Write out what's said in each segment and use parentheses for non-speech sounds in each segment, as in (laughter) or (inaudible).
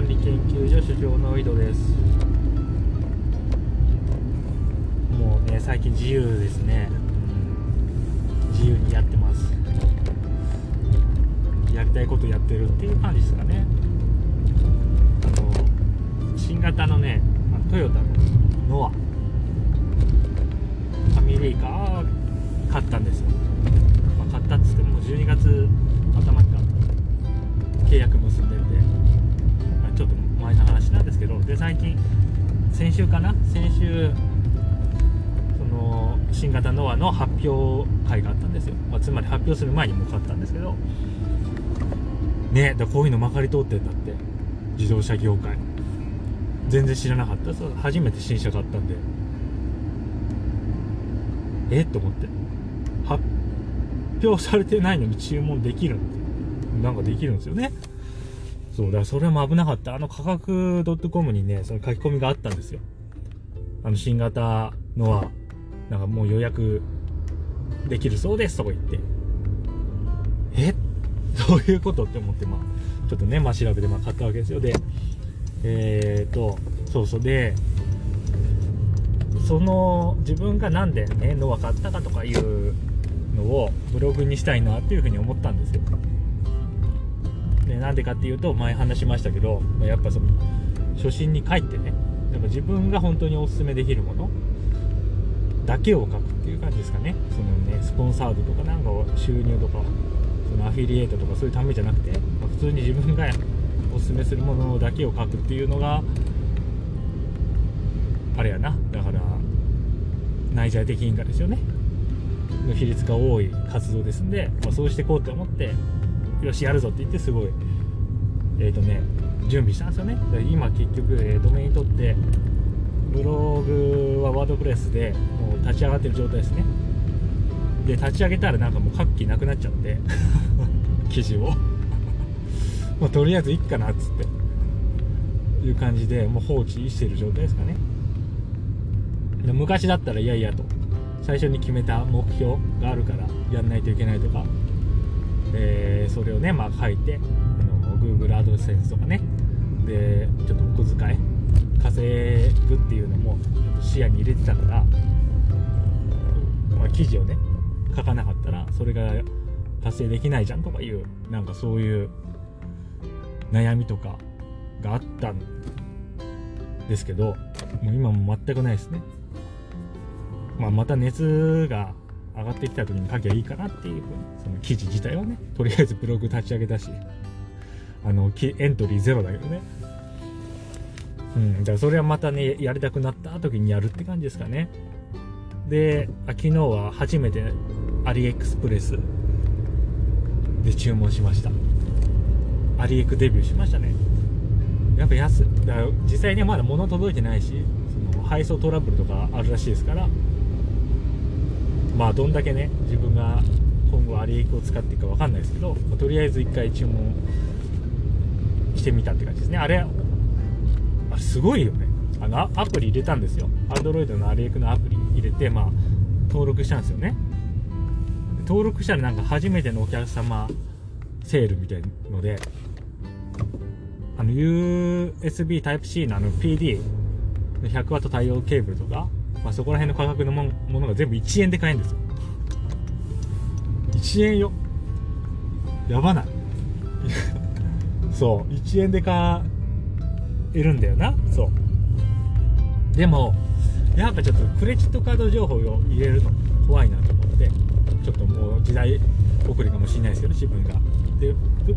管理研究所所長の井戸です。もうね最近自由ですね。自由にやってます。やりたいことやってるっていう感じですかね。あの新型のねトヨタのノア。ファミリーカー買ったんですよ、まあ、買ったっつっても12月頭にか契約結んでるんで、前の話なんですけどで最近先週かな？先週その新型ノアの発表会があったんですよ、まあ、つまり発表する前にもう買ったんですけど。ねだこういうのまかり通ってんだって。自動車業界。全然知らなかった。そう初めて新車買ったんで。え？っと思って。発表されてないのに注文できるんなんかできるんですよね。そうだからそれも危なかった。あの価格 .com にねその書き込みがあったんですよ。あの新型のはなんかもう予約できるそうですとか言って。え？(laughs) どういうことって思ってまあちょっとねまあ調べてまあ買ったわけですよ。でえーとそうそう。でその自分が何でねノア買ったかとかいうのをブログにしたいなっていうふうに思ったんですよ。でなんでかっていうと前話しましたけどやっぱその初心に帰ってねなんか自分が本当におすすめできるものだけを書くっていう感じですかね。そのねスポンサードとかなんか収入とかそのアフィリエイトとかそういうためじゃなくて、まあ、普通に自分がおすすめするものだけを書くっていうのがあれやな。だから内在的因果ですよね。の比率が多い活動ですんで、まあ、そうしていこうと思ってよしやるぞって言ってすごいえっ、ー、とね準備したんですよね。今結局、えー、ドメイン取ってブログはワードプレスでもう立ち上がってる状態ですね。で立ち上げたらなんかもう書く気なくなっちゃって (laughs) 記事を。まあ、とりあえずいっかなっつって。いう感じでもう放置してる状態ですかね。で昔だったらいやいやと。最初に決めた目標があるからやんないといけないとか、え、それをねまあ書いてあの Google アドセンスとかね。でちょっとお小遣い稼ぐっていうのも視野に入れてたから、まあ、記事をね書かなかったらそれが達成できないじゃんとかいうなんかそういう悩みとかがあったんですけどもう今も全くないですね、まあ、また熱が上がってきた時に書きゃいいかなっていうふうにその記事自体はねとりあえずブログ立ち上げたしあのエントリーゼロだけどね。うんだからそれはまたねやりたくなった時にやるって感じですかね。で昨日は初めてアリエクスプレスで注文しました。アリエクデビューしましたね。やっぱ安だから実際にはまだ物届いてないしその配送トラブルとかあるらしいですからまあどんだけね自分が今後アリエクを使っていくか分かんないですけど、まあ、とりあえず1回注文してみたって感じですね。あれあれすごいよね。あのアプリ入れたんですよ。Android のアリエクのアプリ入れてまあ登録したんですよね。登録したらなんか初めてのお客様セールみたいのであの USB Type-C のあの PD の 100W 対応ケーブルとか、まあ、そこら辺の価格のもの全部1円で買えるんですよ。1円よ。やばない。(laughs) そう。1円で買えるんだよな。そう。でもやっぱちょっとクレジットカード情報を入れるの怖いなと思ってちょっともう時代遅れかもしれないですけど自分が。で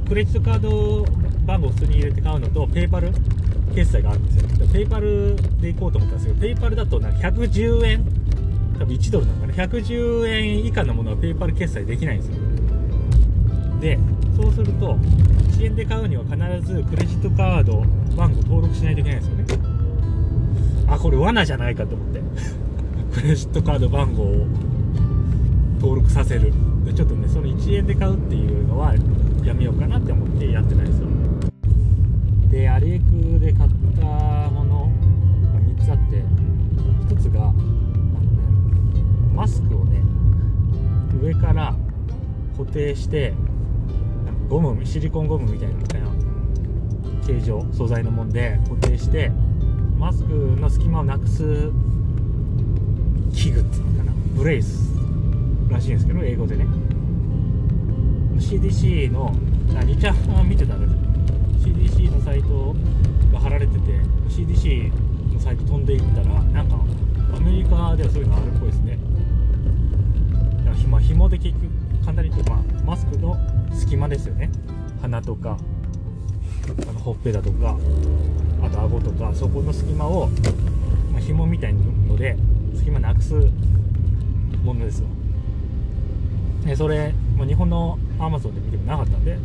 クレジットカード番号普通に入れて買うのと PayPal 決済があるんですよ。 PayPal で行こうと思ったんですけど PayPal だとなんか110円多分1ドルなのかな110円以下のものは PayPal 決済できないんですよ。でそうすると1円で買うには必ずクレジットカード番号登録しないといけないんですよね。あこれ罠じゃないかと思って。(laughs) クレジットカード番号を登録させる。でちょっとねその1円で買うっていうのはやめようかなって思ってやってないですよ。でアリエクで買ったものが3つあって1つが定してゴムシリコンゴムみたいな形状素材のもんで固定してマスクの隙間をなくす器具っていうのかなブレイスらしいんですけど英語でね。CDC のあ2ちゃん見てたら CDC のサイトが貼られてて CDC のサイト飛んでいったらなんかアメリカではそういうのあるっぽいですね。だからひまあで結局簡単に言うと、まあ、マスクの隙間ですよね。鼻とかあのほっぺたとかあと顎とかそこの隙間を、まあ、紐みたいなので隙間なくすものですよでそれ、まあ、日本のアマゾンで見てもなかったんで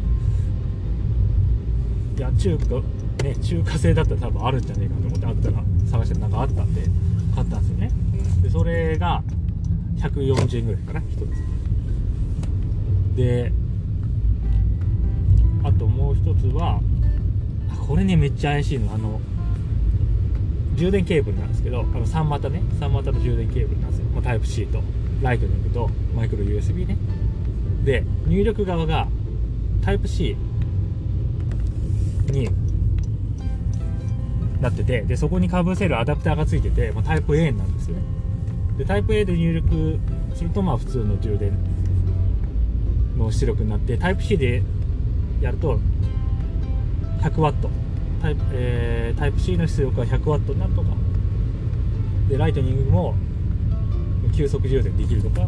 いや中華ね中華製だったら多分あるんじゃねえかと思ってあったら探してなんかあったんで買ったんですよね。でそれが140円ぐらいかな1つ。であともう一つはこれねめっちゃ怪しいの。あの充電ケーブルなんですけどあの3股ね。3股の充電ケーブルなんですよ、まあ、タイプ C と。ライトニングとマイクロ USB ね。で入力側がタイプ C になっててでそこにかぶせるアダプターがついてて、まあ、タイプ A なんですよね。でタイプ A で入力するとまあ普通の充電の出力になってタイプ C でやると 100W タイプ,、えー、タイプ C の出力が 100W になるとか。でライトニングも急速充電できるとか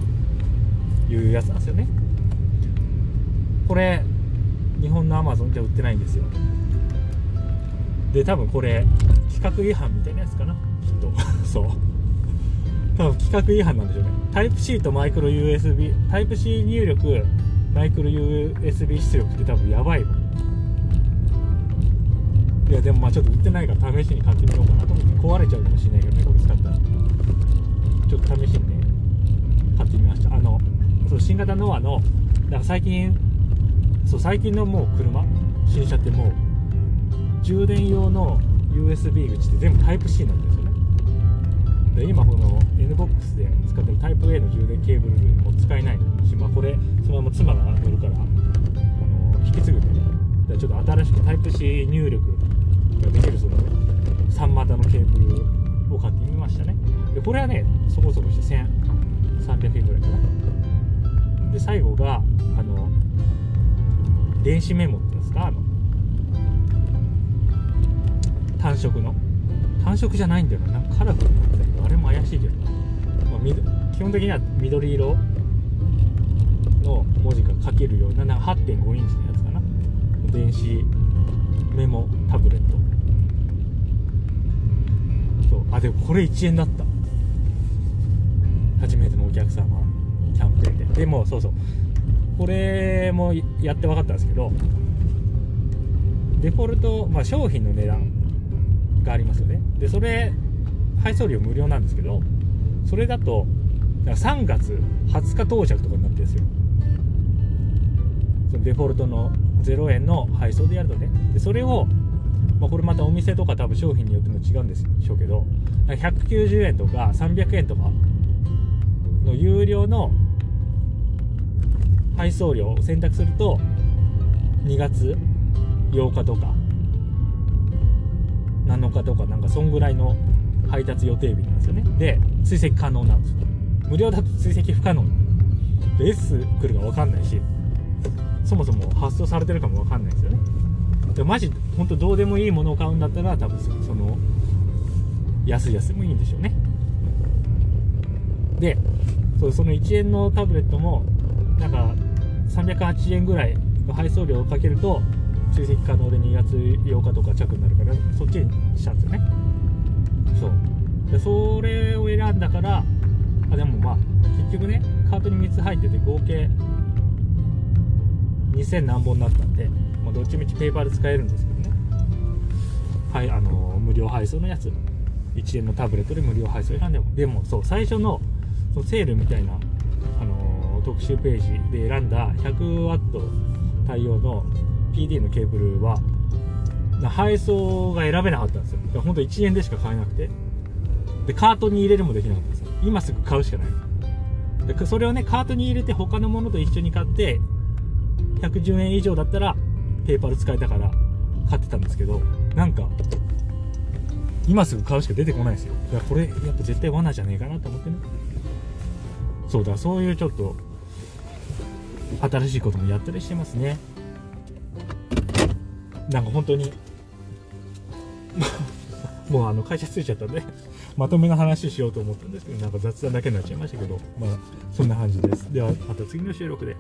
いうやつなんですよね。これ日本のアマゾンじゃ売ってないんですよ。で多分これ規格違反みたいなやつかな。きっと。(laughs) そう。多分規格違反なんでしょうね。タイプ C とマイクロ USB タイプ C 入力マイクロ USB 出力って多分やばいもんいやでもまあちょっと売ってないから試しに買ってみようかなと思って。壊れちゃうかもしれないけどねこれ使ったら。ちょっと試しにね買ってみました。あのそう新型ノアのだから最近そう最近のもう車新車ってもう充電用の USB 口って全部タイプ C なんですよで今この NBOX で使ってるタイプ A の充電ケーブルも使えない。し、まあ、これそのまま妻が乗るからあの引き継ぐんでね。だちょっと新しくタイプ C 入力ができるその3股のケーブルを買ってみましたね。でこれはねそこそこして1300円ぐらいかな。で最後があの電子メモっていうんですかあの単色の。単色じゃないんだよな。なんかカラフルな。基本的には緑色の文字が書けるような8.5インチのやつかな。電子メモタブレット。そう。あでもこれ1円だった。初めてのお客様キャンペーンで。でもそうそう。これもやって分かったんですけどデフォルト、まあ、商品の値段がありますよね。でそれ配送料無料なんですけどそれだとだから3月20日到着とかになってるんですよ。そのデフォルトの0円の配送でやるとね。でそれを、まあ、これまたお店とか多分商品によっても違うんでしょうけど190円とか300円とかの有料の配送料を選択すると2月8日とか7日とかなんかそんぐらいの配達予定日なんですよね。で追跡可能なんですよ。無料だと追跡不可能。で S 来るか分かんないしそもそも発送されてるかも分かんないですよね。でマジ本当どうでもいいものを買うんだったら多分その安い安いもいいんでしょうね。でそうその1円のタブレットもなんか308円ぐらい配送料をかけると追跡可能で2月8日とか着になるからそっちにしたんですよね。そう。でそれを選んだからあでもまあ結局ねカートに3つ入ってて合計2000何本になったんで、まあ、どっちみちペーパーで使えるんですけどね。はいあの無料配送のやつ。1円のタブレットで無料配送選んでも。でもそう最初のそのセールみたいな、あの特集ページで選んだ 100W 対応の PD のケーブルは配送が選べなかったんですよ。本当1円でしか買えなくて。でカートに入れるもできなかったんです今すぐ買うしかない。でそれをねカートに入れて他のものと一緒に買って110円以上だったらペーパル使えたから買ってたんですけどなんか今すぐ買うしか出てこないですよ。だからこれやっぱ絶対罠じゃねえかなと思ってね。そうだそういうちょっと新しいこともやったりしてますね。なんか本当に (laughs) もうあの会社着いちゃったんで。まとめの話しようと思ったんですけどなんか雑談だけになっちゃいましたけどまあそんな感じです。ではまた次の収録で。